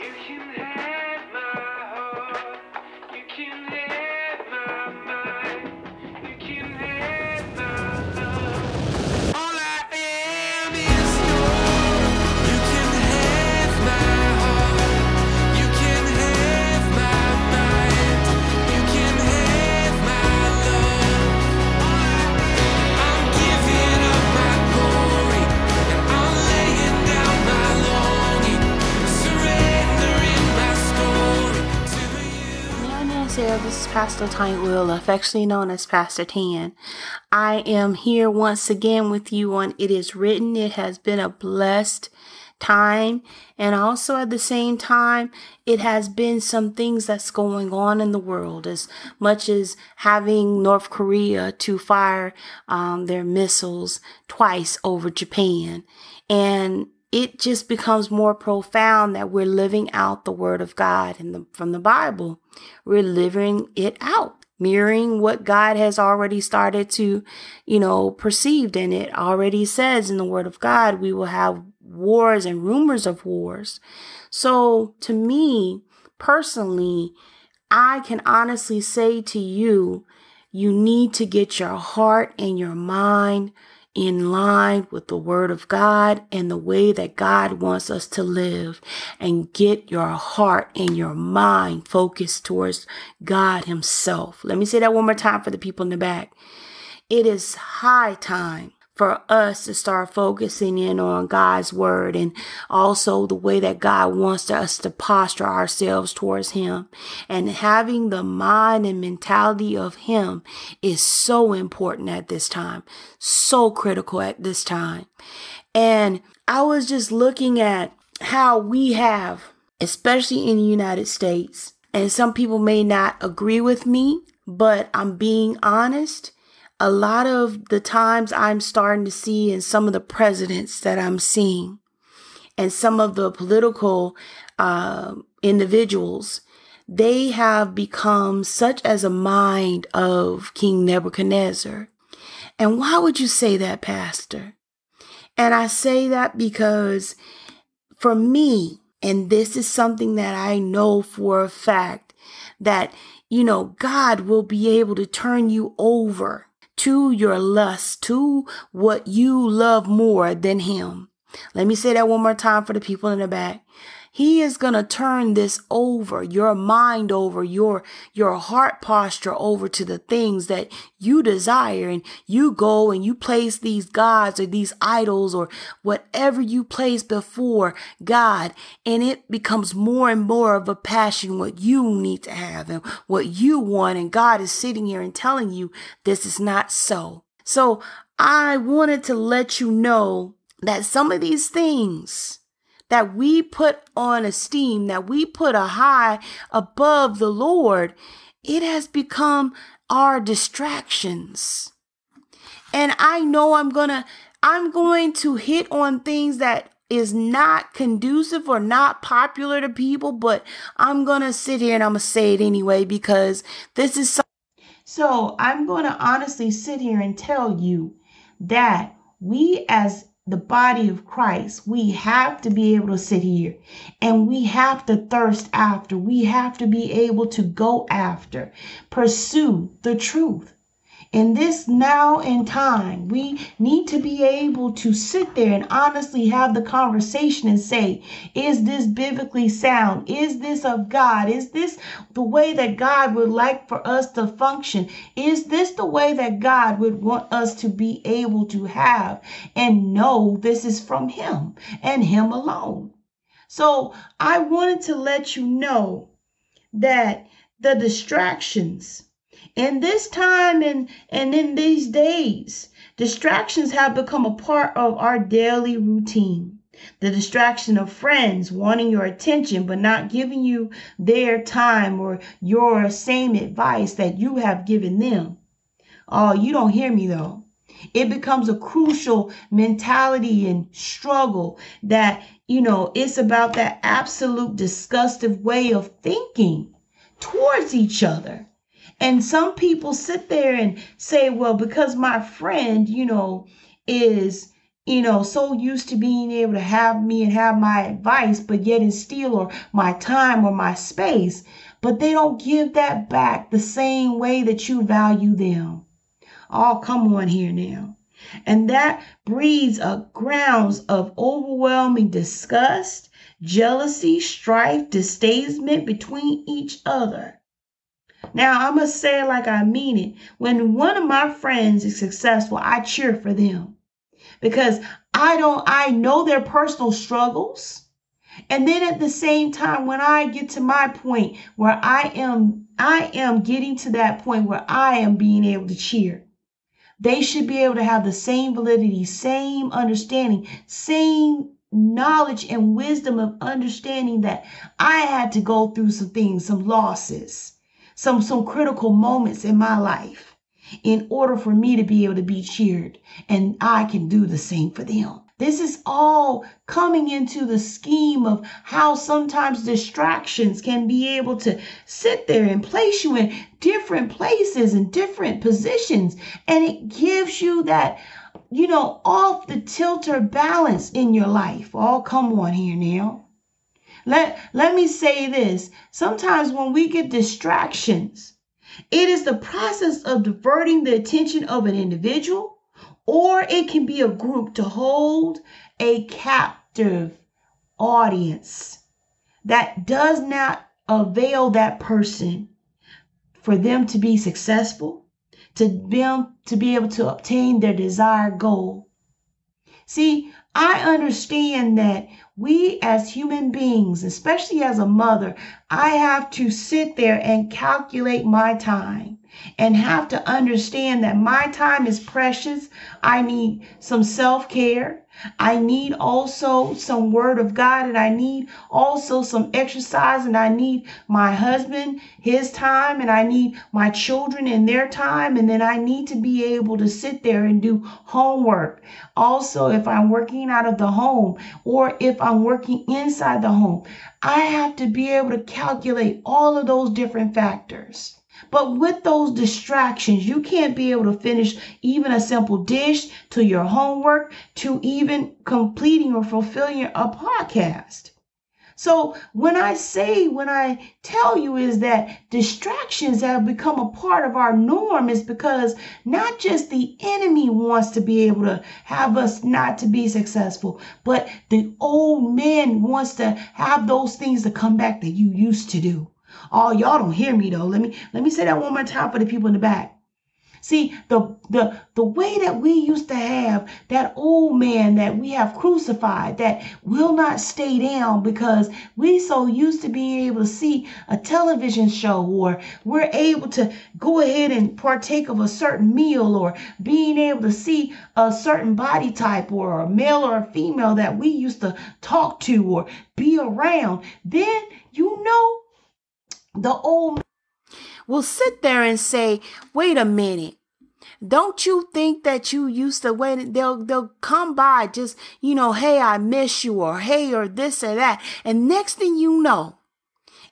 You can have Pastor Tiny Will, affectionately known as Pastor Tan. I am here once again with you on It Is Written. It has been a blessed time and also at the same time it has been some things that's going on in the world as much as having north korea to fire um, their missiles twice over japan and it just becomes more profound that we're living out the word of God the, from the Bible. We're living it out, mirroring what God has already started to, you know, perceived. And it already says in the word of God, we will have wars and rumors of wars. So to me personally, I can honestly say to you, you need to get your heart and your mind in line with the word of God and the way that God wants us to live and get your heart and your mind focused towards God himself. Let me say that one more time for the people in the back. It is high time for us to start focusing in on God's word and also the way that God wants us to posture ourselves towards Him. And having the mind and mentality of Him is so important at this time, so critical at this time. And I was just looking at how we have, especially in the United States, and some people may not agree with me, but I'm being honest a lot of the times I'm starting to see in some of the presidents that I'm seeing and some of the political uh, individuals, they have become such as a mind of King Nebuchadnezzar. And why would you say that, Pastor? And I say that because for me, and this is something that I know for a fact, that, you know, God will be able to turn you over to your lust, to what you love more than Him. Let me say that one more time for the people in the back. He is going to turn this over, your mind over, your, your heart posture over to the things that you desire. And you go and you place these gods or these idols or whatever you place before God. And it becomes more and more of a passion, what you need to have and what you want. And God is sitting here and telling you this is not so. So I wanted to let you know that some of these things that we put on esteem, that we put a high above the Lord, it has become our distractions. And I know I'm gonna, I'm going to hit on things that is not conducive or not popular to people, but I'm gonna sit here and I'm gonna say it anyway because this is so. So I'm gonna honestly sit here and tell you that we as the body of Christ, we have to be able to sit here and we have to thirst after, we have to be able to go after, pursue the truth. In this now in time, we need to be able to sit there and honestly have the conversation and say, is this biblically sound? Is this of God? Is this the way that God would like for us to function? Is this the way that God would want us to be able to have and know this is from Him and Him alone? So I wanted to let you know that the distractions in this time and, and in these days, distractions have become a part of our daily routine. The distraction of friends wanting your attention but not giving you their time or your same advice that you have given them. Oh, you don't hear me though. It becomes a crucial mentality and struggle that, you know, it's about that absolute disgustive way of thinking towards each other. And some people sit there and say, well, because my friend, you know, is you know, so used to being able to have me and have my advice, but yet and or my time or my space, but they don't give that back the same way that you value them. Oh, come on here now. And that breeds a grounds of overwhelming disgust, jealousy, strife, distasteful between each other. Now, I must say it like I mean it. When one of my friends is successful, I cheer for them because I don't, I know their personal struggles. And then at the same time, when I get to my point where I am, I am getting to that point where I am being able to cheer. They should be able to have the same validity, same understanding, same knowledge and wisdom of understanding that I had to go through some things, some losses, some some critical moments in my life in order for me to be able to be cheered and I can do the same for them. This is all coming into the scheme of how sometimes distractions can be able to sit there and place you in different places and different positions. And it gives you that, you know, off the tilter balance in your life. Oh, come on here now. Let, let me say this. Sometimes when we get distractions, it is the process of diverting the attention of an individual or it can be a group to hold a captive audience that does not avail that person for them to be successful, to them to be able to obtain their desired goal. See, I understand that we as human beings, especially as a mother, I have to sit there and calculate my time and have to understand that my time is precious. I need some self care. I need also some word of God and I need also some exercise and I need my husband, his time, and I need my children and their time. And then I need to be able to sit there and do homework. Also, if I'm working out of the home or if I'm working inside the home, I have to be able to calculate all of those different factors. But with those distractions, you can't be able to finish even a simple dish to your homework to even completing or fulfilling a podcast. So when I say, when I tell you is that distractions have become a part of our norm is because not just the enemy wants to be able to have us not to be successful, but the old man wants to have those things to come back that you used to do. Oh, y'all don't hear me though. Let me let me say that one more time for the people in the back. See, the the the way that we used to have that old man that we have crucified that will not stay down because we so used to being able to see a television show or we're able to go ahead and partake of a certain meal or being able to see a certain body type or a male or a female that we used to talk to or be around, then you know the old will sit there and say, wait a minute. Don't you think that you used to wait? They'll they'll come by just, you know, hey, I miss you, or hey, or this or that. And next thing you know,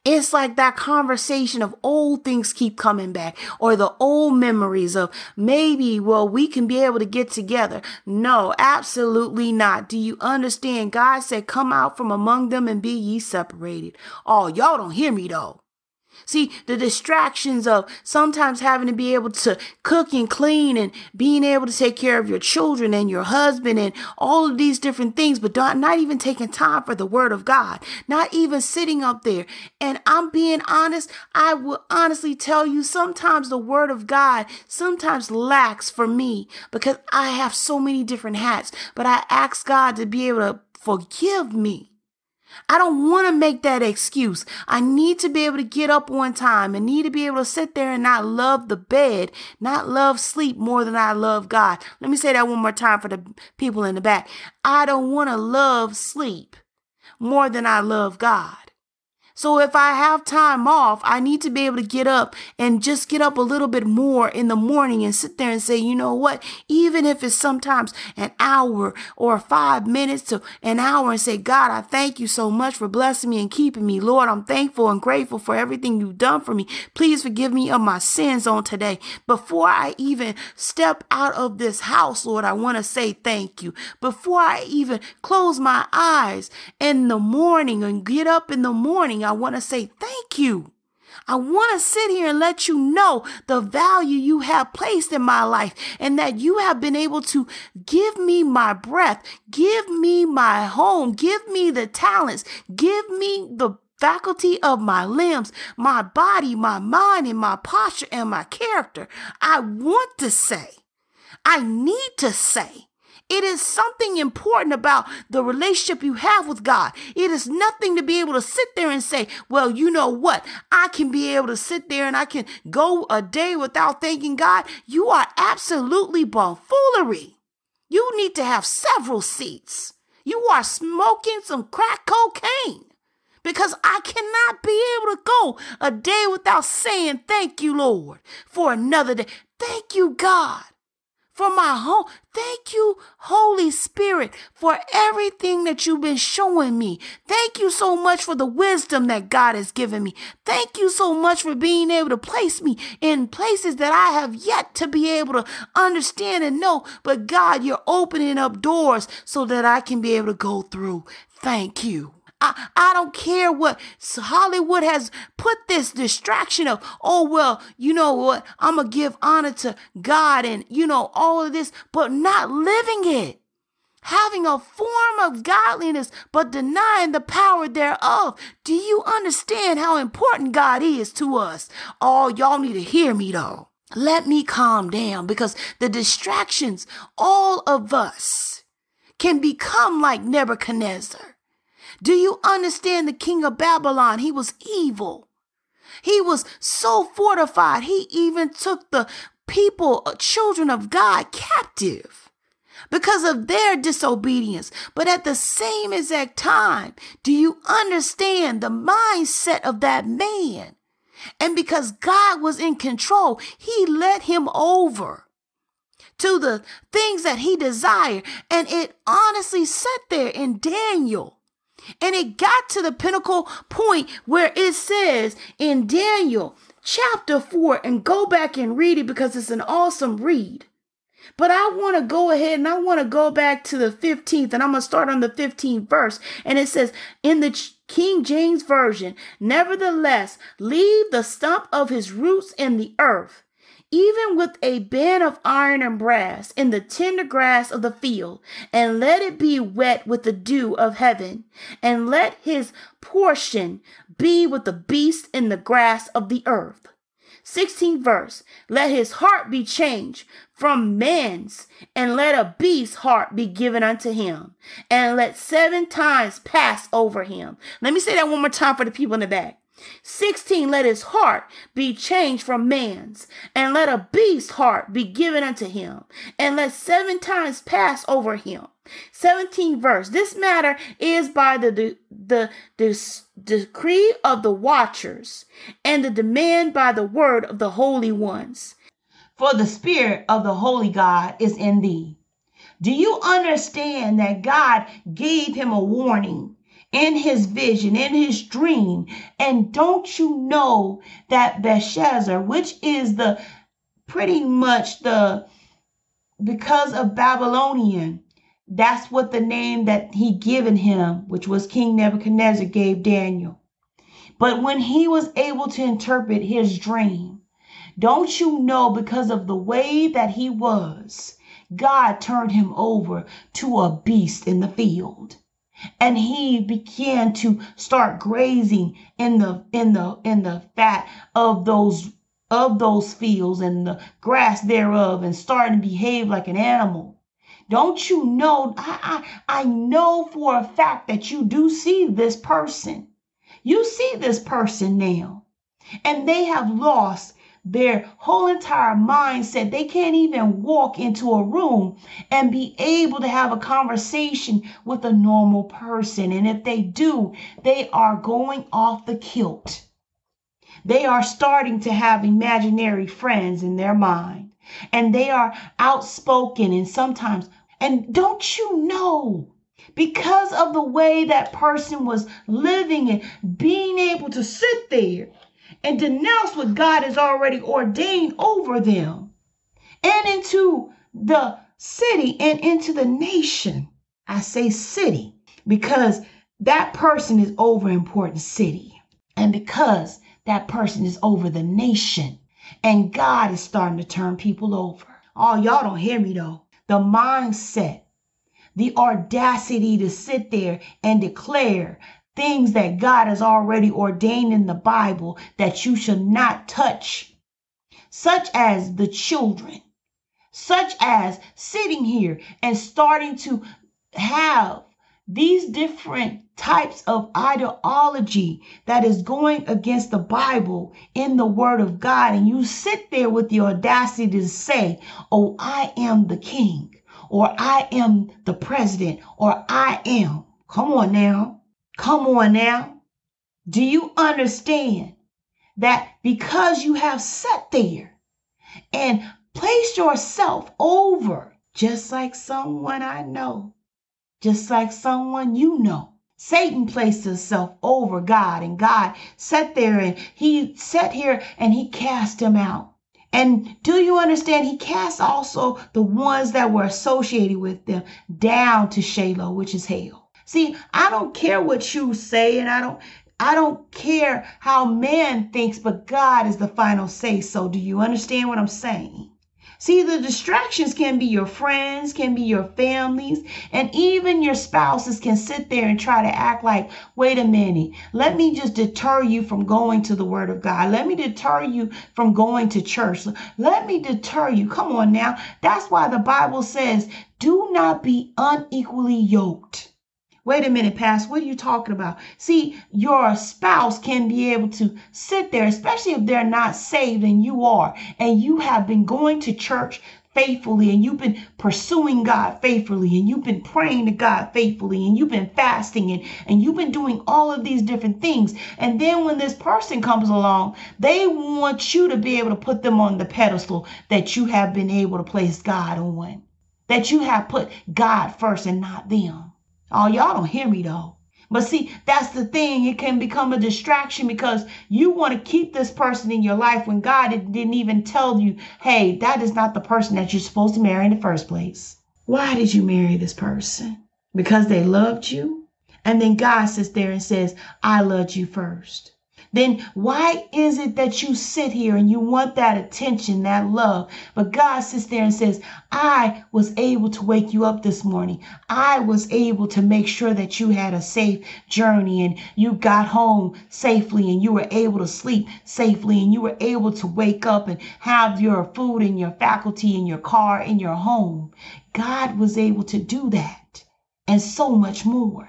it's like that conversation of old things keep coming back or the old memories of maybe, well, we can be able to get together. No, absolutely not. Do you understand? God said, come out from among them and be ye separated. Oh, y'all don't hear me though. See, the distractions of sometimes having to be able to cook and clean and being able to take care of your children and your husband and all of these different things, but not even taking time for the word of God, not even sitting up there. And I'm being honest, I will honestly tell you sometimes the word of God sometimes lacks for me because I have so many different hats, but I ask God to be able to forgive me I don't want to make that excuse. I need to be able to get up on time and need to be able to sit there and not love the bed, not love sleep more than I love God. Let me say that one more time for the people in the back. I don't want to love sleep more than I love God. So if I have time off, I need to be able to get up and just get up a little bit more in the morning and sit there and say, you know what? Even if it's sometimes an hour or five minutes to an hour and say, God, I thank you so much for blessing me and keeping me. Lord, I'm thankful and grateful for everything you've done for me. Please forgive me of my sins on today. Before I even step out of this house, Lord, I want to say thank you. Before I even close my eyes in the morning and get up in the morning, I want to say thank you. I want to sit here and let you know the value you have placed in my life and that you have been able to give me my breath, give me my home, give me the talents, give me the faculty of my limbs, my body, my mind, and my posture and my character. I want to say, I need to say, it is something important about the relationship you have with God. It is nothing to be able to sit there and say, well, you know what? I can be able to sit there and I can go a day without thanking God. You are absolutely buffoonery. You need to have several seats. You are smoking some crack cocaine because I cannot be able to go a day without saying thank you, Lord, for another day. Thank you, God for my home. Thank you, Holy Spirit, for everything that you've been showing me. Thank you so much for the wisdom that God has given me. Thank you so much for being able to place me in places that I have yet to be able to understand and know. But God, you're opening up doors so that I can be able to go through. Thank you. I, I don't care what Hollywood has put this distraction of, oh, well, you know what? I'm going to give honor to God and, you know, all of this, but not living it. Having a form of godliness, but denying the power thereof. Do you understand how important God is to us? Oh, y'all need to hear me though. Let me calm down because the distractions, all of us can become like Nebuchadnezzar. Do you understand the king of Babylon? He was evil. He was so fortified. He even took the people, uh, children of God, captive because of their disobedience. But at the same exact time, do you understand the mindset of that man? And because God was in control, he let him over to the things that he desired. And it honestly sat there in Daniel and it got to the pinnacle point where it says in Daniel chapter 4, and go back and read it because it's an awesome read. But I want to go ahead and I want to go back to the 15th, and I'm going to start on the 15th verse. And it says, in the King James Version, nevertheless, leave the stump of his roots in the earth even with a band of iron and brass in the tender grass of the field, and let it be wet with the dew of heaven, and let his portion be with the beasts in the grass of the earth. 16th verse, let his heart be changed from man's, and let a beast's heart be given unto him, and let seven times pass over him. Let me say that one more time for the people in the back. 16 let his heart be changed from man's and let a beast's heart be given unto him and let seven times pass over him. 17 verse this matter is by the the, the, decree of the watchers and the demand by the word of the holy ones. For the spirit of the holy god is in thee. Do you understand that god gave him a warning in his vision, in his dream. And don't you know that Belshazzar, which is the pretty much the because of Babylonian, that's what the name that he given him, which was King Nebuchadnezzar, gave Daniel. But when he was able to interpret his dream, don't you know because of the way that he was, God turned him over to a beast in the field and he began to start grazing in the in the in the fat of those of those fields and the grass thereof and starting to behave like an animal. Don't you know I, I i know for a fact that you do see this person. You see this person now. And they have lost their whole entire mindset. They can't even walk into a room and be able to have a conversation with a normal person. And if they do, they are going off the kilt. They are starting to have imaginary friends in their mind. And they are outspoken and sometimes, and don't you know, because of the way that person was living and being able to sit there and denounce what God has already ordained over them and into the city and into the nation. I say city because that person is over important city and because that person is over the nation and God is starting to turn people over. Oh, y'all don't hear me though. The mindset, the audacity to sit there and declare things that God has already ordained in the Bible that you should not touch, such as the children, such as sitting here and starting to have these different types of ideology that is going against the Bible in the Word of God, and you sit there with the audacity to say, Oh, I am the king, or I am the president, or I am. Come on now. Come on now. Do you understand that because you have sat there and placed yourself over, just like someone I know, just like someone you know, Satan placed himself over God, and God sat there and he sat here and he cast him out. And do you understand? He cast also the ones that were associated with them down to Sheol, which is hell. See, I don't care what you say, and I don't I don't care how man thinks, but God is the final say so. Do you understand what I'm saying? See, the distractions can be your friends, can be your families, and even your spouses can sit there and try to act like, wait a minute, let me just deter you from going to the Word of God. Let me deter you from going to church. Let me deter you. Come on now. That's why the Bible says, do not be unequally yoked. Wait a minute, Pastor, what are you talking about? See, your spouse can be able to sit there, especially if they're not saved and you are, and you have been going to church faithfully and you've been pursuing God faithfully and you've been praying to God faithfully and you've been fasting and, and you've been doing all of these different things. And then when this person comes along, they want you to be able to put them on the pedestal that you have been able to place God on, that you have put God first and not them. Oh, y'all don't hear me though. But see, that's the thing. It can become a distraction because you want to keep this person in your life when God didn't even tell you, hey, that is not the person that you're supposed to marry in the first place. Why did you marry this person? Because they loved you? And then God sits there and says, I loved you first then why is it that you sit here and you want that attention, that love? But God sits there and says, I was able to wake you up this morning. I was able to make sure that you had a safe journey and you got home safely and you were able to sleep safely and you were able to wake up and have your food and your faculty in your car in your home. God was able to do that and so much more.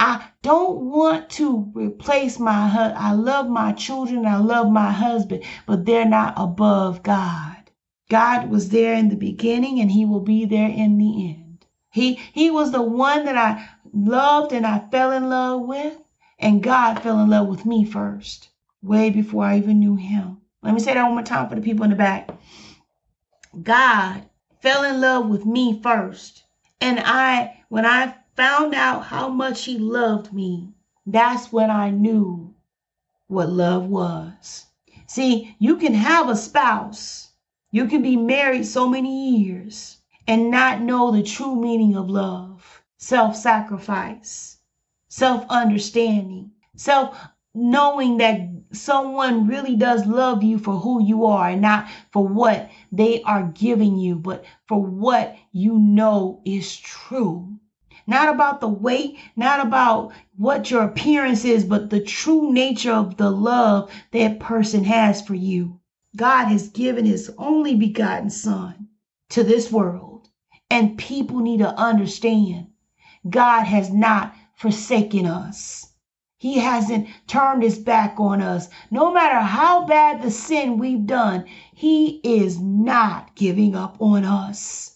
I don't want to replace my husband. I love my children. I love my husband, but they're not above God. God was there in the beginning and he will be there in the end. He, he was the one that I loved and I fell in love with. And God fell in love with me first, way before I even knew him. Let me say that one more time for the people in the back. God fell in love with me first. And I, when I found out how much he loved me, that's when I knew what love was. See, you can have a spouse, you can be married so many years and not know the true meaning of love, self sacrifice, self understanding, self knowing that someone really does love you for who you are and not for what they are giving you, but for what you know is true not about the weight, not about what your appearance is, but the true nature of the love that person has for you. God has given his only begotten son to this world, and people need to understand God has not forsaken us. He hasn't turned his back on us. No matter how bad the sin we've done, he is not giving up on us.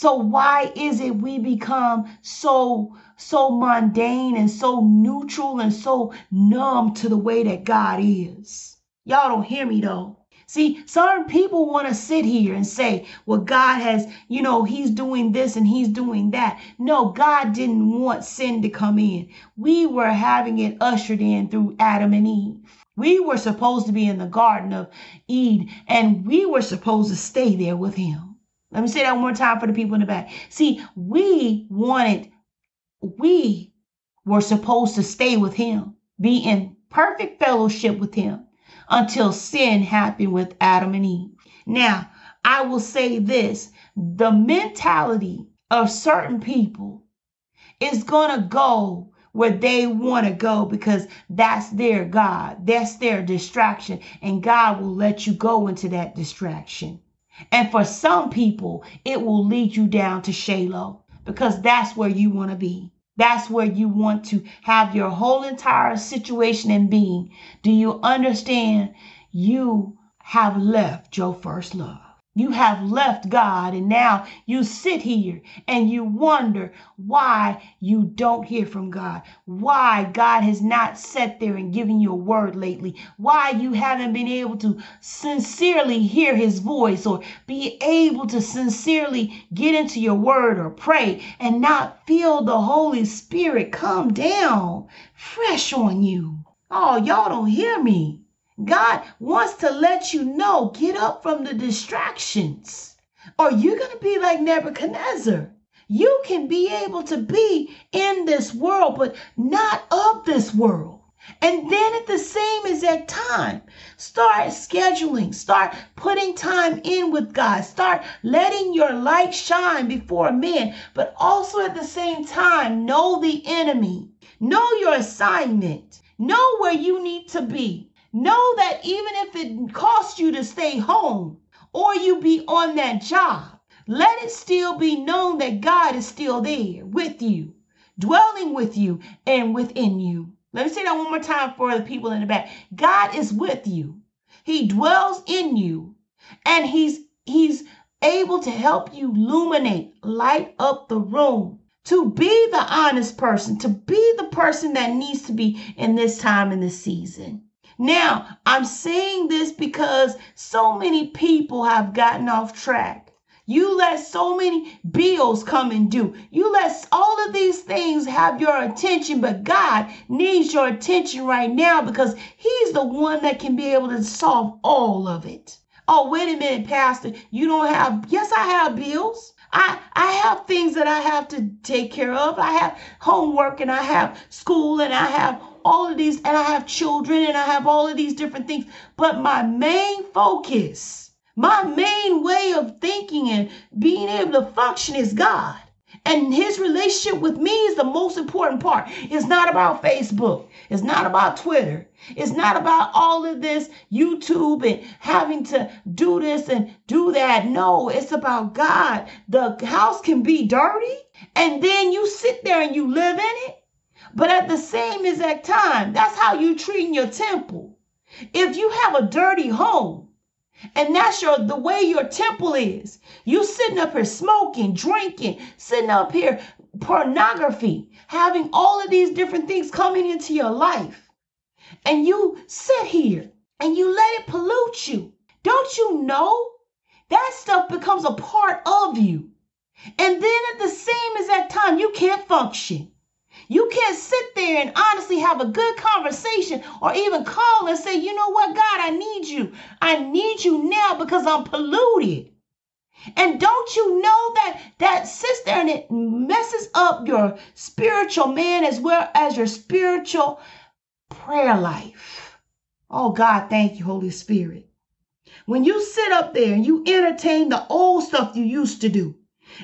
So why is it we become so so mundane and so neutral and so numb to the way that God is? Y'all don't hear me though. See, certain people want to sit here and say, well, God has, you know, he's doing this and he's doing that. No, God didn't want sin to come in. We were having it ushered in through Adam and Eve. We were supposed to be in the Garden of Eden and we were supposed to stay there with him. Let me say that one more time for the people in the back. See, we wanted, we were supposed to stay with him, be in perfect fellowship with him until sin happened with Adam and Eve. Now, I will say this the mentality of certain people is going to go where they want to go because that's their God, that's their distraction, and God will let you go into that distraction. And for some people, it will lead you down to Shiloh because that's where you want to be. That's where you want to have your whole entire situation and being. Do you understand? You have left your first love. You have left God, and now you sit here and you wonder why you don't hear from God, why God has not sat there and given you a word lately, why you haven't been able to sincerely hear his voice or be able to sincerely get into your word or pray and not feel the Holy Spirit come down fresh on you. Oh, y'all don't hear me. God wants to let you know get up from the distractions, or you're going to be like Nebuchadnezzar. You can be able to be in this world, but not of this world. And then at the same as exact time, start scheduling, start putting time in with God, start letting your light shine before men, but also at the same time, know the enemy, know your assignment, know where you need to be. Know that even if it costs you to stay home or you be on that job, let it still be known that God is still there with you, dwelling with you and within you. Let me say that one more time for the people in the back. God is with you. He dwells in you and he's he's able to help you illuminate, light up the room, to be the honest person, to be the person that needs to be in this time in this season. Now, I'm saying this because so many people have gotten off track. You let so many bills come and due. You let all of these things have your attention, but God needs your attention right now because He's the one that can be able to solve all of it. Oh, wait a minute, Pastor. You don't have, yes, I have bills. I, I have things that I have to take care of. I have homework and I have school and I have all of these, and I have children and I have all of these different things. But my main focus, my main way of thinking and being able to function is God. And his relationship with me is the most important part. It's not about Facebook. It's not about Twitter. It's not about all of this YouTube and having to do this and do that. No, it's about God. The house can be dirty and then you sit there and you live in it. But at the same exact time, that's how you treat your temple. If you have a dirty home, and that's your the way your temple is, you sitting up here smoking, drinking, sitting up here pornography, having all of these different things coming into your life, and you sit here and you let it pollute you. Don't you know that stuff becomes a part of you? And then at the same exact time, you can't function. You can't sit there and honestly have a good conversation or even call and say, you know what, God, I need you. I need you now because I'm polluted. And don't you know that that sister and it messes up your spiritual man as well as your spiritual prayer life? Oh God, thank you, Holy Spirit. When you sit up there and you entertain the old stuff you used to do,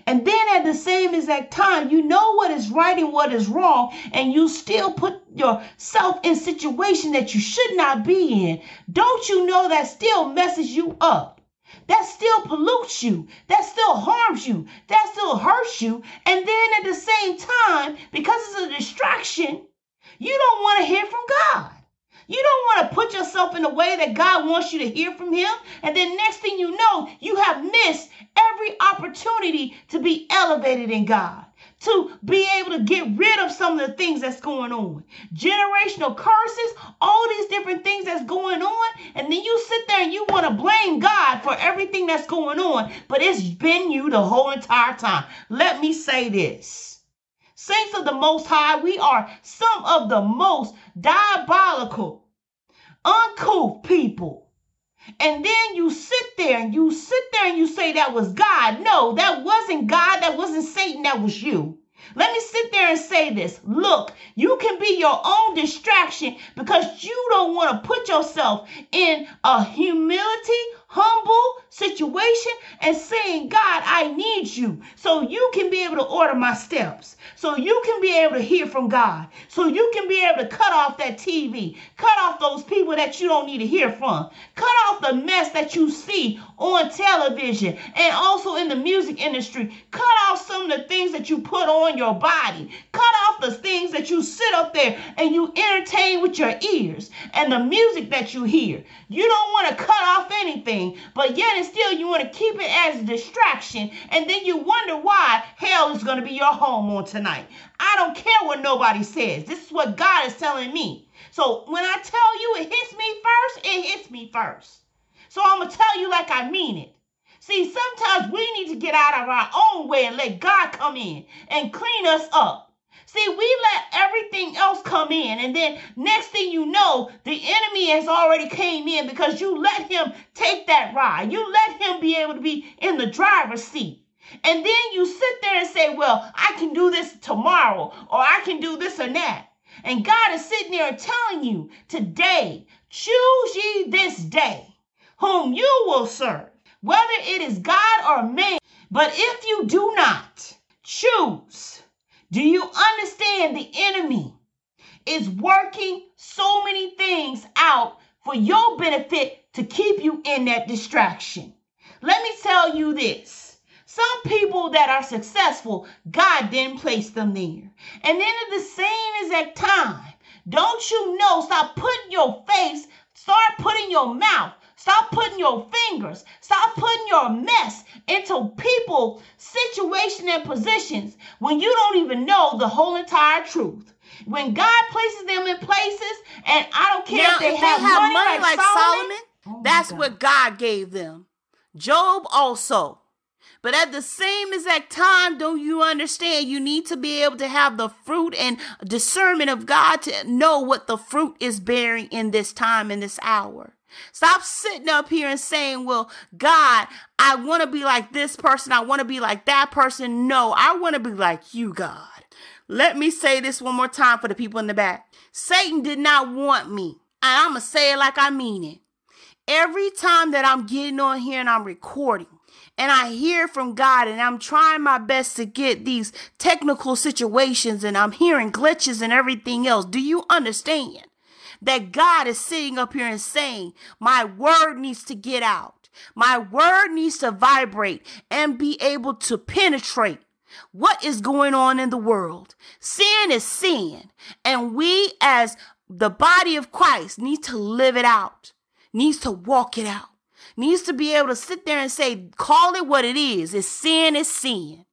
and then at the same exact time, you know what is right and what is wrong, and you still put yourself in situation that you should not be in. Don't you know that still messes you up? That still pollutes you. That still harms you. That still hurts you. And then at the same time, because it's a distraction, You don't want to hear from God. You don't want to put yourself in a way that God wants you to hear from Him. And then next thing you know, you have missed every opportunity to be elevated in God, to be able to get rid of some of the things that's going on. Generational curses, all these different things that's going on. And then you sit there and you want to blame God for everything that's going on. But it's been you the whole entire time. Let me say this. Saints of the Most High, we are some of the most diabolical, uncouth people. And then you sit there and you sit there and you say that was God. No, that wasn't God. That wasn't Satan. That was you. Let me sit there and say this. Look, you can be your own distraction because you don't want to put yourself in a humility, humble situation and saying, God, I need you. So you can be able to order my steps, so you can be able to hear from God, so you can be able to cut off that TV, cut off those people that you don't need to hear from, cut off the mess that you see on television and also in the music industry, cut off some of the things that you put on your body, cut off the things that you sit up there and you entertain with your ears and the music that you hear. You don't want to cut off anything, but yet and still you want to keep it as a distraction, and then you wonder why hell is going to be your home on tonight. I don't care what nobody says. This is what God is telling me. So when I tell you it hits me first, it hits me first. So I'm going to tell you like I mean it. See, sometimes we need to get out of our own way and let God come in and clean us up. See, we let everything else come in, and then next thing you know, the enemy has already came in because you let him take that ride. You let him be able to be in the driver's seat. And then you sit there and say, Well, I can do this tomorrow, or I can do this or that. And God is sitting there telling you today, choose ye this day whom you will serve, whether it is God or man. But if you do not choose, do you understand the enemy is working so many things out for your benefit to keep you in that distraction? Let me tell you this. Some people that are successful, God didn't place them there. And then at the same exact time, don't you know, stop putting your face, start putting your mouth, Stop putting your fingers, stop putting your mess into people, situation, and positions when you don't even know the whole entire truth. When God places them in places, and I don't care Now, if they if have, they have money, money like, like Solomon, Oh that's God. what God gave them. Job also. But at the same exact time, don't you understand? You need to be able to have the fruit and discernment of God to know what the fruit is bearing in this time, in this hour. Stop sitting up here and saying, Well, God, I want to be like this person. I want to be like that person. No, I want to be like you, God. Let me say this one more time for the people in the back. Satan did not want me. And I'm going to say it like I mean it. Every time that I'm getting on here and I'm recording, and I hear from God and I'm trying my best to get these technical situations and I'm hearing glitches and everything else. Do you understand that God is sitting up here and saying, My word needs to get out, my word needs to vibrate and be able to penetrate what is going on in the world? Sin is sin, and we as the body of Christ need to live it out, needs to walk it out needs to be able to sit there and say, call it what it is. It's sin, is sin.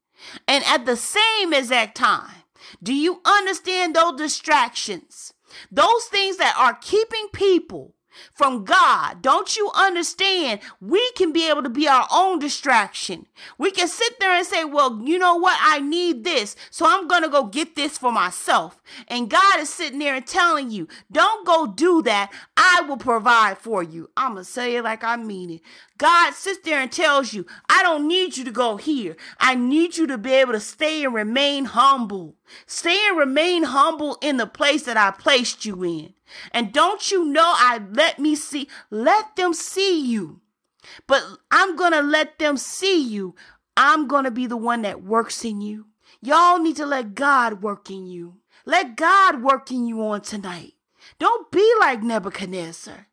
And at the same exact time, do you understand those distractions? Those things that are keeping people from God. Don't you understand? We can be able to be our own distraction. We can sit there and say, well, you know what? I need this. So I'm going to go get this for myself. And God is sitting there and telling you, don't go do that. I will provide for you. I'm going to say it like I mean it. God sits there and tells you, I don't need you to go here. I need you to be able to stay and remain humble. Stay and remain humble in the place that I placed you in. And don't you know I let me see, let them see you. But I'm going to let them see you. I'm going to be the one that works in you. Y'all need to let God work in you. Let God work in you on tonight. Don't be like Nebuchadnezzar.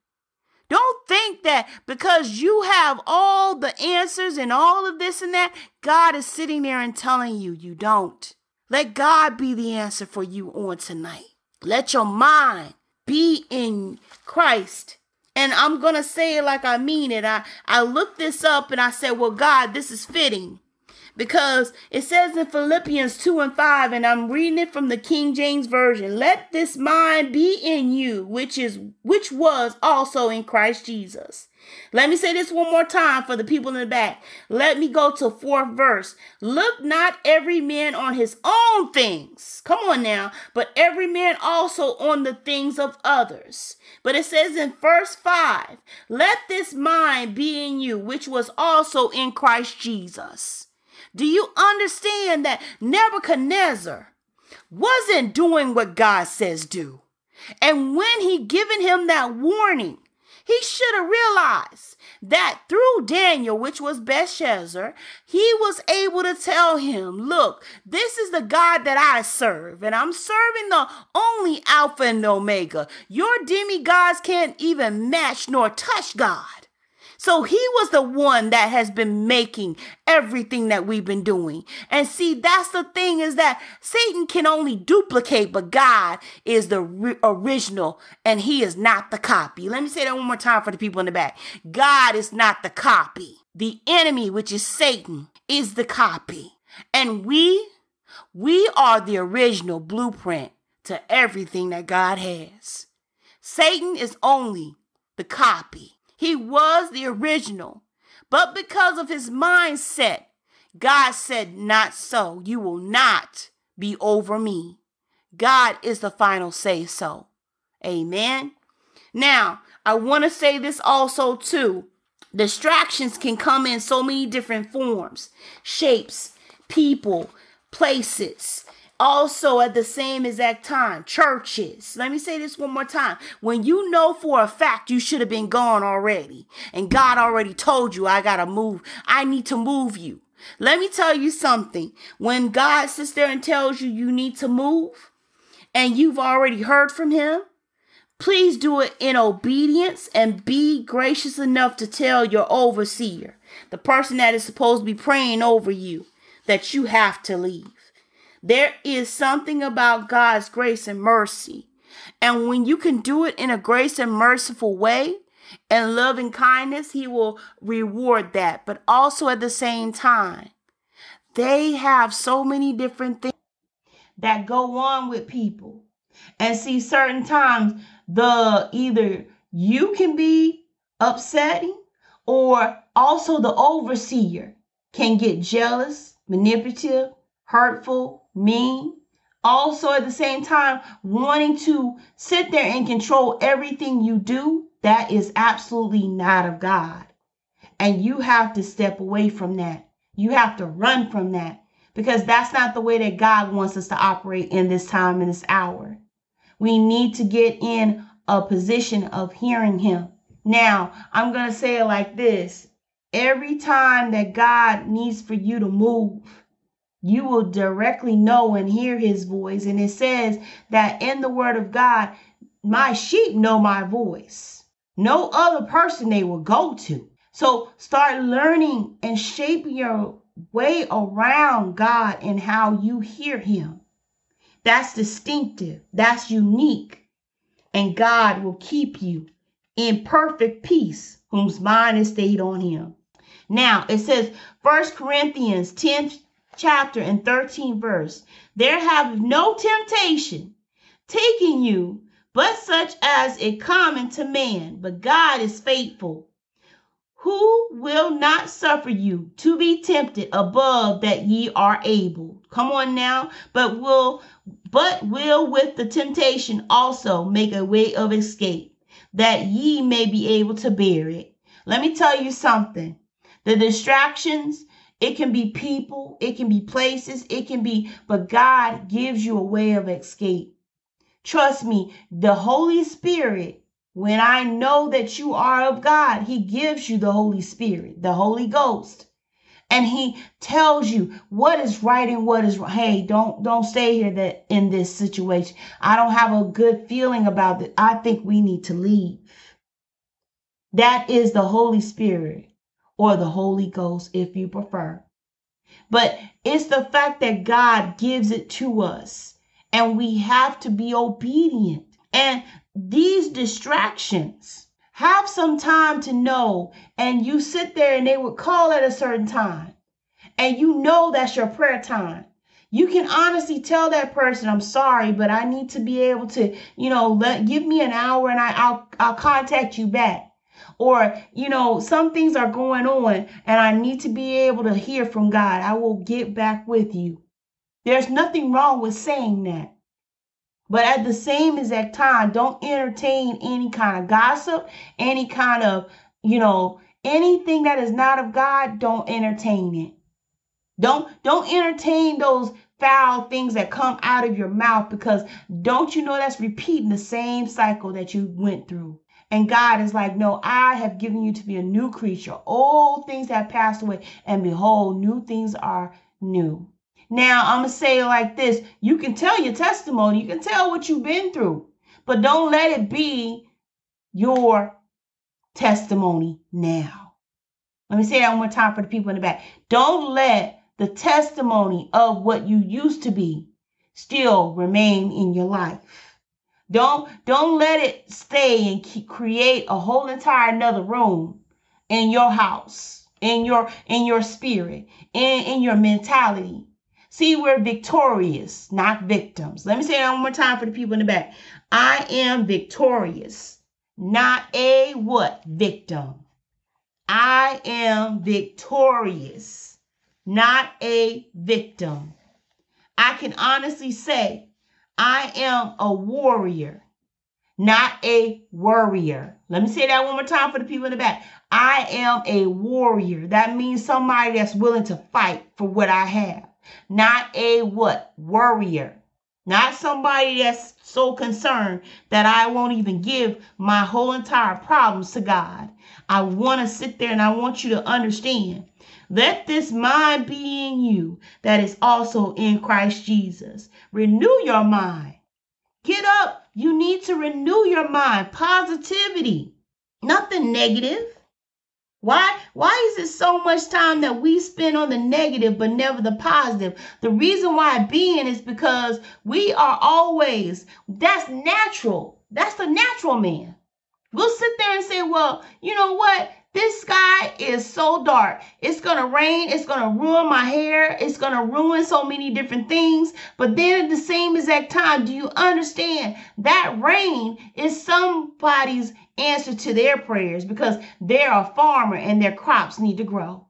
Don't think that because you have all the answers and all of this and that, God is sitting there and telling you you don't. Let God be the answer for you on tonight. Let your mind be in Christ. And I'm going to say it like I mean it. I, I looked this up and I said, well, God, this is fitting because it says in Philippians 2 and 5, and I'm reading it from the King James Version, let this mind be in you, which is which was also in Christ Jesus. Let me say this one more time for the people in the back. Let me go to fourth verse. Look not every man on his own things. Come on now. But every man also on the things of others. But it says in verse 5, let this mind be in you, which was also in Christ Jesus. Do you understand that Nebuchadnezzar wasn't doing what God says do? And when he given him that warning, he should have realized that through Daniel, which was Belshazzar, he was able to tell him, Look, this is the God that I serve, and I'm serving the only Alpha and Omega. Your demigods can't even match nor touch God. So he was the one that has been making everything that we've been doing. And see, that's the thing is that Satan can only duplicate, but God is the ri- original and he is not the copy. Let me say that one more time for the people in the back. God is not the copy. The enemy, which is Satan, is the copy. And we, we are the original blueprint to everything that God has. Satan is only the copy. He was the original. But because of his mindset, God said, Not so. You will not be over me. God is the final say so. Amen. Now, I want to say this also too. Distractions can come in so many different forms, shapes, people, places also at the same exact time churches. Let me say this one more time. When you know for a fact you should have been gone already and god already told you i gotta move. I need to move you. Let me tell you something. When god sits there and tells you you need to move and you've already heard from him please do it in obedience and be gracious enough to tell your overseer the person that is supposed to be praying over you that you have to leave there is something about God's grace and mercy. And when you can do it in a grace and merciful way and loving kindness, He will reward that. But also at the same time, they have so many different things that go on with people. And see, certain times the either you can be upsetting or also the overseer can get jealous, manipulative, hurtful, mean. Also, at the same time, wanting to sit there and control everything you do, that is absolutely not of God. And you have to step away from that. You have to run from that because that's not the way that God wants us to operate in this time, in this hour. We need to get in a position of hearing Him. Now, I'm going to say it like this every time that God needs for you to move, you will directly know and hear his voice. And it says that in the word of God, my sheep know my voice. No other person they will go to. So start learning and shaping your way around God and how you hear him. That's distinctive. That's unique. And God will keep you in perfect peace, whose mind is stayed on him. Now it says, First Corinthians 10 chapter and 13 verse. There have no temptation taking you, but such as is common to man. But God is faithful, who will not suffer you to be tempted above that ye are able. Come on now, but will but will with the temptation also make a way of escape, that ye may be able to bear it. Let me tell you something. The distractions it can be people, it can be places, it can be, but God gives you a way of escape. Trust me, the Holy Spirit, when I know that you are of God, He gives you the Holy Spirit, the Holy Ghost. And he tells you what is right and what is hey don't don't stay here that in this situation. I don't have a good feeling about it. I think we need to leave. That is the holy spirit or the Holy Ghost if you prefer. But it's the fact that God gives it to us and we have to be obedient. And these distractions have some time to know, and you sit there and they would call at a certain time, and you know that's your prayer time. You can honestly tell that person, "I'm sorry, but I need to be able to, you know, let give me an hour and I, I'll I'll contact you back." Or, you know, some things are going on and I need to be able to hear from God. I will get back with you. There's nothing wrong with saying that. But at the same exact time, don't entertain any kind of gossip, any kind of, you know, anything that is not of God, don't entertain it. Don't don't entertain those foul things that come out of your mouth because don't you know that's repeating the same cycle that you went through. And God is like, No, I have given you to be a new creature. Old things have passed away, and behold, new things are new. Now, I'm going to say it like this you can tell your testimony, you can tell what you've been through, but don't let it be your testimony now. Let me say that one more time for the people in the back. Don't let the testimony of what you used to be still remain in your life. Don't don't let it stay and keep, create a whole entire another room in your house, in your in your spirit, in in your mentality. See, we're victorious, not victims. Let me say that one more time for the people in the back. I am victorious, not a what? Victim. I am victorious, not a victim. I can honestly say I am a warrior, not a worrier. Let me say that one more time for the people in the back. I am a warrior. That means somebody that's willing to fight for what I have not a what? Worrier. Not somebody that's so concerned that I won't even give my whole entire problems to God. I want to sit there and I want you to understand. Let this mind be in you that is also in Christ Jesus. Renew your mind. Get up. You need to renew your mind. Positivity, nothing negative. Why why is it so much time that we spend on the negative but never the positive? The reason why being is because we are always that's natural. That's the natural man. We'll sit there and say, "Well, you know what? This sky is so dark. It's going to rain. It's going to ruin my hair. It's going to ruin so many different things. But then at the same exact time, do you understand that rain is somebody's answer to their prayers because they're a farmer and their crops need to grow.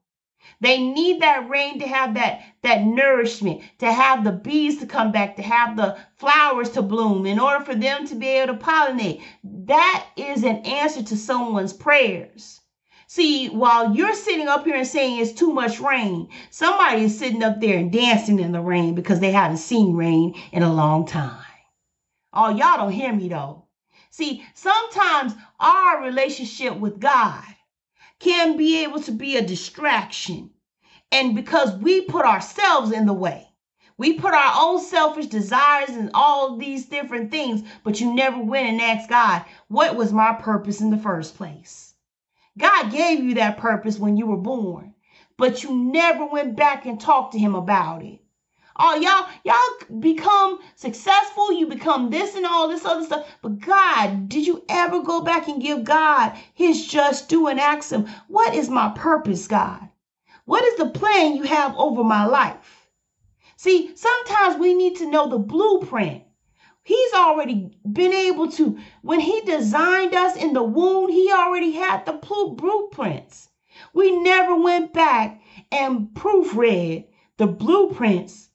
They need that rain to have that, that nourishment, to have the bees to come back, to have the flowers to bloom in order for them to be able to pollinate. That is an answer to someone's prayers. See, while you're sitting up here and saying it's too much rain, somebody is sitting up there and dancing in the rain because they haven't seen rain in a long time. Oh, y'all don't hear me though. See, sometimes our relationship with God can be able to be a distraction. And because we put ourselves in the way, we put our own selfish desires and all these different things, but you never went and asked God, what was my purpose in the first place? God gave you that purpose when you were born, but you never went back and talked to him about it. Oh, y'all, y'all become successful, you become this and all this other stuff. But God, did you ever go back and give God his just due and ask him, what is my purpose, God? What is the plan you have over my life? See, sometimes we need to know the blueprint. He's already been able to, when he designed us in the womb, he already had the blueprints. We never went back and proofread the blueprints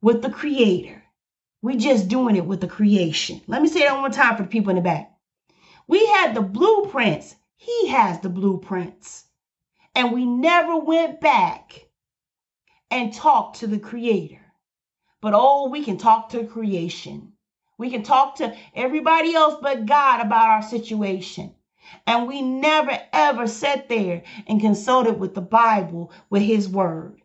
with the creator. We just doing it with the creation. Let me say that one more time for the people in the back. We had the blueprints. He has the blueprints. And we never went back and talked to the creator. But oh, we can talk to creation. We can talk to everybody else but God about our situation. And we never ever sat there and consulted with the Bible, with his word.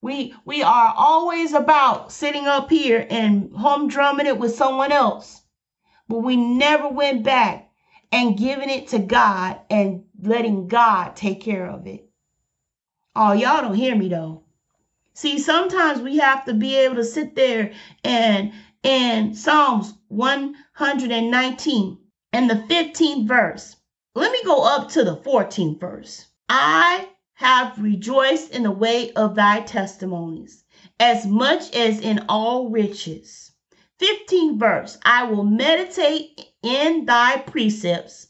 We we are always about sitting up here and humdrumming it with someone else. But we never went back and giving it to God and letting God take care of it. Oh, y'all don't hear me though. See, sometimes we have to be able to sit there and in Psalms 119 and the 15th verse. Let me go up to the 14th verse. I have rejoiced in the way of thy testimonies, as much as in all riches. 15th verse. I will meditate in thy precepts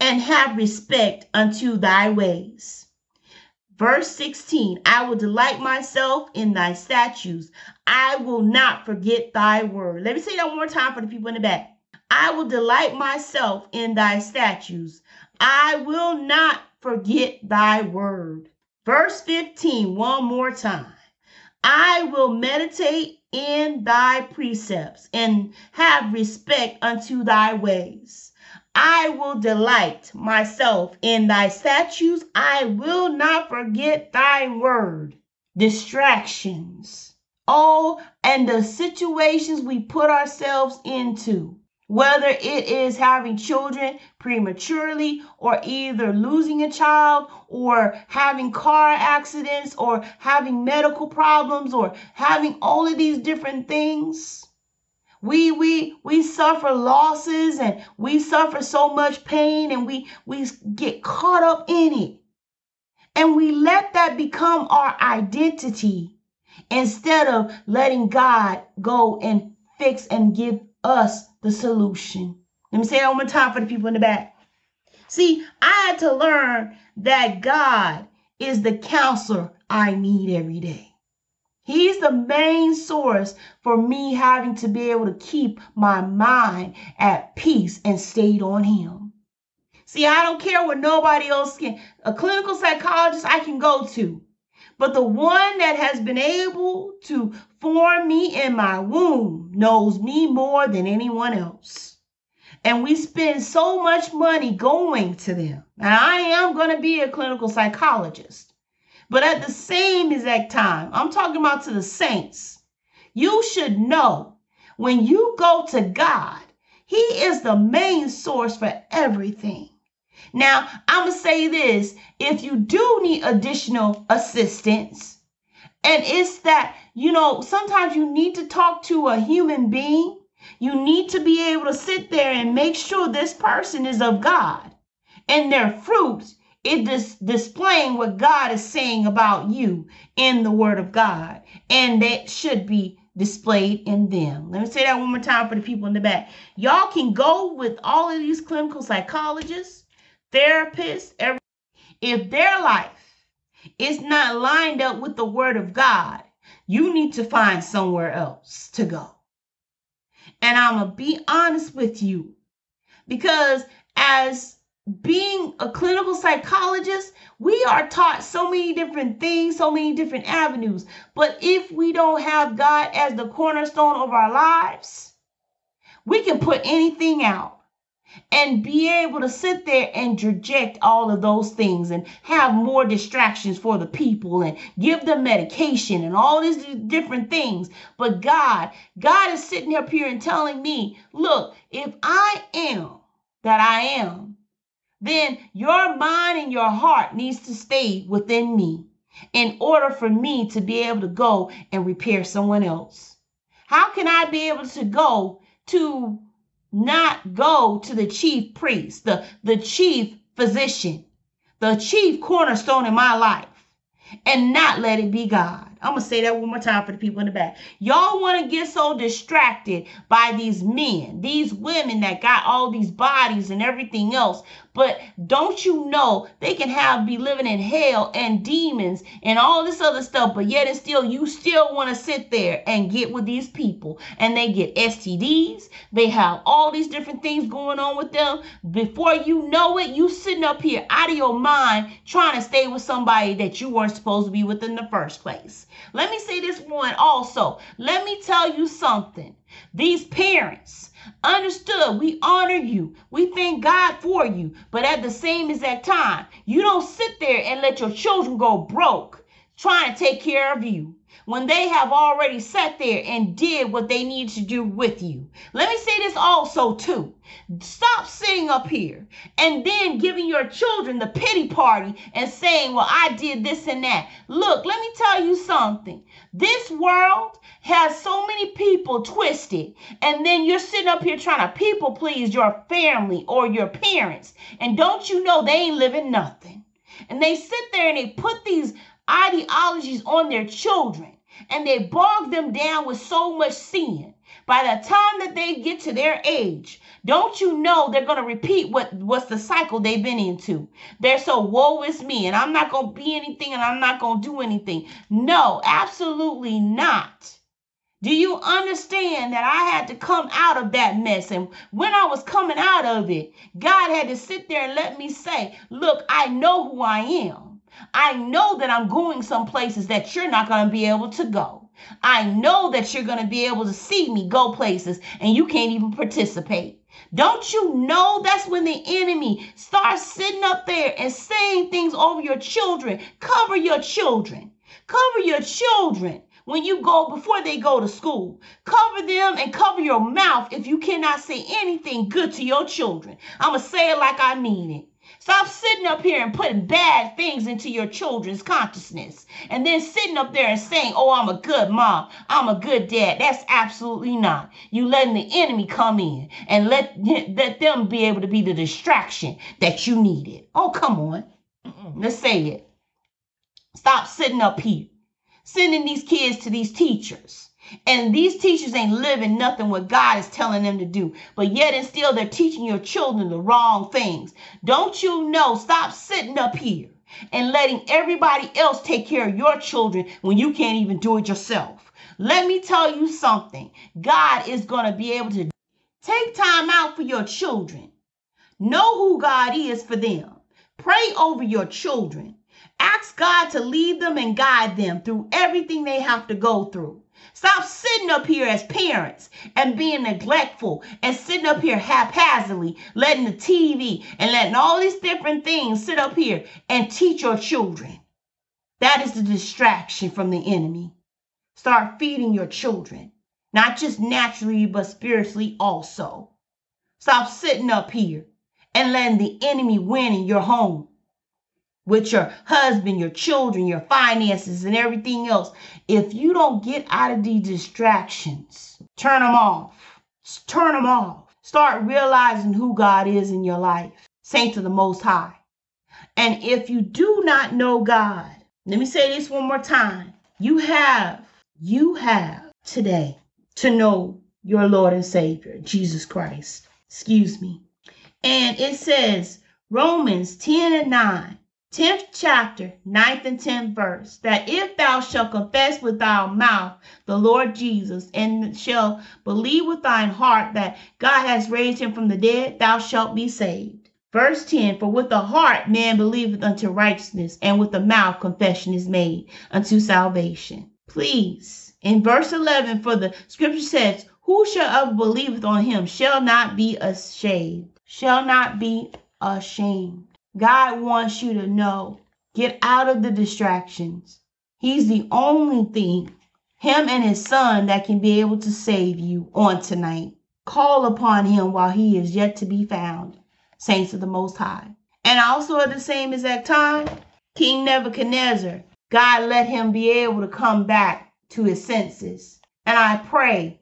and have respect unto thy ways. Verse 16 I will delight myself in thy statutes. I will not forget thy word. Let me say that one more time for the people in the back. I will delight myself in thy statutes. I will not forget thy word. Verse 15, one more time. I will meditate in thy precepts and have respect unto thy ways. I will delight myself in thy statutes. I will not forget thy word. Distractions. Oh, and the situations we put ourselves into, whether it is having children prematurely, or either losing a child, or having car accidents, or having medical problems, or having all of these different things we we we suffer losses and we suffer so much pain and we we get caught up in it. And we let that become our identity instead of letting god go and fix and give us the solution. Let me say that one more time for the people in the back. See i had to learn that god is the counselor i need every day. He's the main source for me having to be able to keep my mind at peace and stayed on Him. See, I don't care what nobody else can, a clinical psychologist I can go to, but the one that has been able to form me in my womb knows me more than anyone else. And we spend so much money going to them. And I am going to be a clinical psychologist. But at the same exact time, I'm talking about to the saints. You should know when you go to God, He is the main source for everything. Now, I'm going to say this if you do need additional assistance, and it's that, you know, sometimes you need to talk to a human being. You need to be able to sit there and make sure this person is of God and their fruits it is displaying what God is saying about you in the Word of God, and that should be displayed in them. Let me say that one more time for the people in the back. Y'all can go with all of these clinical psychologists, therapists, every, if their life is not lined up with the Word of God, you need to find somewhere else to go. And I'm going to be honest with you because as being a clinical psychologist, we are taught so many different things, so many different avenues. But if we don't have God as the cornerstone of our lives, we can put anything out and be able to sit there and reject all of those things and have more distractions for the people and give them medication and all these different things. But God, God is sitting up here and telling me, look, if I am that I am, then your mind and your heart needs to stay within me in order for me to be able to go and repair someone else. How can I be able to go to not go to the chief priest, the, the chief physician, the chief cornerstone in my life, and not let it be God? I'm gonna say that one more time for the people in the back. Y'all want to get so distracted by these men, these women that got all these bodies and everything else. But don't you know they can have be living in hell and demons and all this other stuff, but yet and still you still want to sit there and get with these people and they get STDs, they have all these different things going on with them. Before you know it, you sitting up here out of your mind trying to stay with somebody that you weren't supposed to be with in the first place. Let me say this one also. Let me tell you something. These parents understood we honor you. We thank God for you. But at the same exact time, you don't sit there and let your children go broke trying to take care of you when they have already sat there and did what they need to do with you. Let me say this also too. Stop sitting up here and then giving your children the pity party and saying, "Well, I did this and that." Look, let me tell you something. This world has so many people twisted, and then you're sitting up here trying to people please your family or your parents. And don't you know they ain't living nothing? And they sit there and they put these ideologies on their children and they bog them down with so much sin. By the time that they get to their age, don't you know they're going to repeat what what's the cycle they've been into? They're so woe is me, and I'm not going to be anything, and I'm not going to do anything. No, absolutely not. Do you understand that I had to come out of that mess? And when I was coming out of it, God had to sit there and let me say, Look, I know who I am. I know that I'm going some places that you're not going to be able to go. I know that you're going to be able to see me go places and you can't even participate. Don't you know that's when the enemy starts sitting up there and saying things over your children? Cover your children. Cover your children when you go before they go to school. Cover them and cover your mouth if you cannot say anything good to your children. I'm going to say it like I mean it. Stop sitting up here and putting bad things into your children's consciousness and then sitting up there and saying, Oh, I'm a good mom. I'm a good dad. That's absolutely not. You letting the enemy come in and let, let them be able to be the distraction that you needed. Oh, come on. Let's say it. Stop sitting up here, sending these kids to these teachers and these teachers ain't living nothing what God is telling them to do. But yet and still they're teaching your children the wrong things. Don't you know? Stop sitting up here and letting everybody else take care of your children when you can't even do it yourself. Let me tell you something. God is going to be able to take time out for your children. Know who God is for them. Pray over your children. Ask God to lead them and guide them through everything they have to go through. Stop sitting up here as parents and being neglectful and sitting up here haphazardly, letting the TV and letting all these different things sit up here and teach your children. That is the distraction from the enemy. Start feeding your children, not just naturally, but spiritually also. Stop sitting up here and letting the enemy win in your home with your husband, your children, your finances, and everything else. If you don't get out of these distractions, turn them off. Turn them off. Start realizing who God is in your life. Saints of the Most High. And if you do not know God, let me say this one more time. You have, you have today to know your Lord and Savior, Jesus Christ. Excuse me. And it says, Romans 10 and 9. 10th chapter, 9th and 10th verse, that if thou shalt confess with thy mouth the Lord Jesus, and shall believe with thine heart that God has raised him from the dead, thou shalt be saved. Verse 10 For with the heart man believeth unto righteousness, and with the mouth confession is made unto salvation. Please, in verse 11, for the scripture says, Whosoever believeth on him shall not be ashamed, shall not be ashamed. God wants you to know get out of the distractions. He's the only thing, Him and His Son, that can be able to save you on tonight. Call upon Him while He is yet to be found, saints of the Most High. And also at the same exact time, King Nebuchadnezzar, God let him be able to come back to his senses. And I pray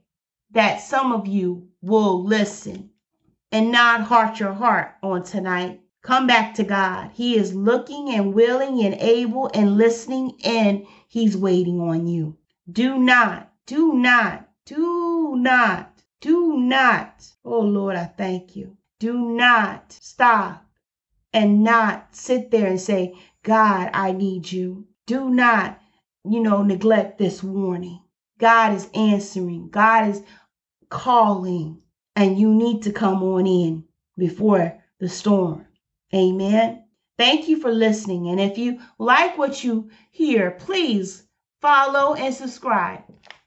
that some of you will listen and not heart your heart on tonight Come back to God. He is looking and willing and able and listening, and He's waiting on you. Do not, do not, do not, do not. Oh Lord, I thank you. Do not stop and not sit there and say, God, I need you. Do not, you know, neglect this warning. God is answering, God is calling, and you need to come on in before the storm. Amen. Thank you for listening. And if you like what you hear, please follow and subscribe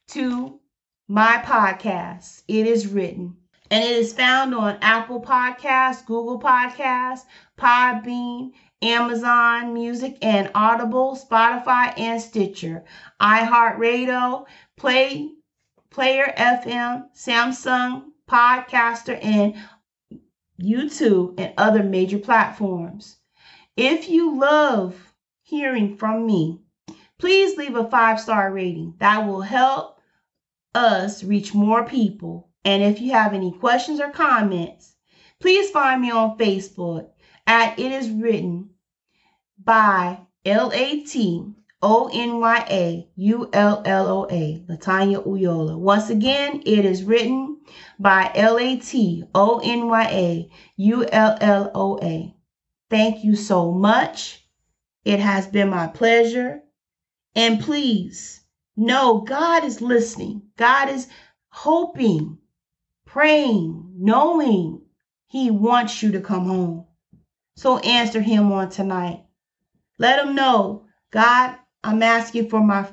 to my podcast. It is written. And it is found on Apple Podcasts, Google Podcasts, Podbean, Amazon Music, and Audible, Spotify, and Stitcher, iHeartRadio, Play, Player FM, Samsung, Podcaster, and YouTube, and other major platforms. If you love hearing from me, please leave a five star rating. That will help us reach more people. And if you have any questions or comments, please find me on Facebook at It Is Written by L A T O N Y A U L L O A, Latonya Ulloa. Once again, it is written by L A T O N Y A U L L O A. Thank you so much. It has been my pleasure. And please know God is listening. God is hoping, praying, knowing He wants you to come home. So answer Him on tonight. Let Him know, God, I'm asking for my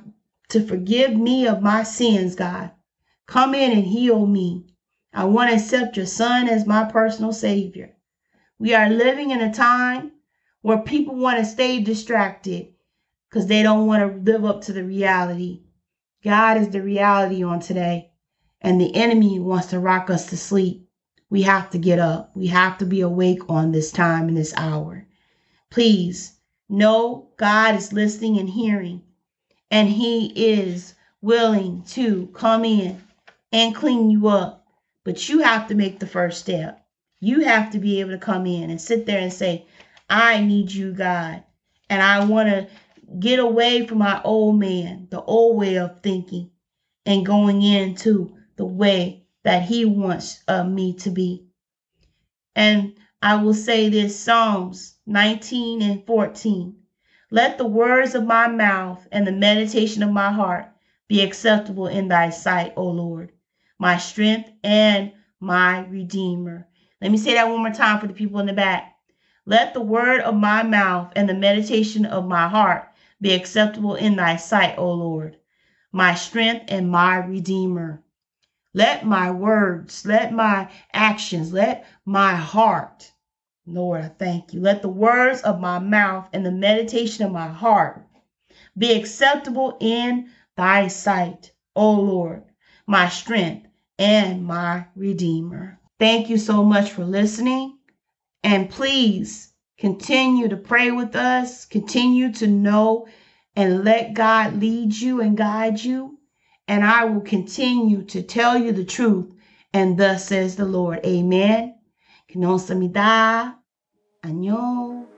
to forgive me of my sins, God. Come in and heal me. I want to accept your son as my personal savior. We are living in a time where people want to stay distracted because they don't want to live up to the reality. God is the reality on today, and the enemy wants to rock us to sleep. We have to get up. We have to be awake on this time and this hour. Please know God is listening and hearing, and He is willing to come in and clean you up. But you have to make the first step. You have to be able to come in and sit there and say, I need you, God. And I want to get away from my old man, the old way of thinking, and going into the way that He wants uh, me to be. And I will say this Psalms 19 and 14. Let the words of my mouth and the meditation of my heart be acceptable in thy sight, O Lord, my strength and my redeemer. Let me say that one more time for the people in the back. Let the word of my mouth and the meditation of my heart be acceptable in thy sight, O Lord, my strength and my redeemer. Let my words, let my actions, let my heart, Lord, I thank you. Let the words of my mouth and the meditation of my heart be acceptable in thy sight, O Lord, my strength and my redeemer. Thank you so much for listening. And please continue to pray with us, continue to know and let God lead you and guide you. And I will continue to tell you the truth. And thus says the Lord. Amen. Que se me. Año.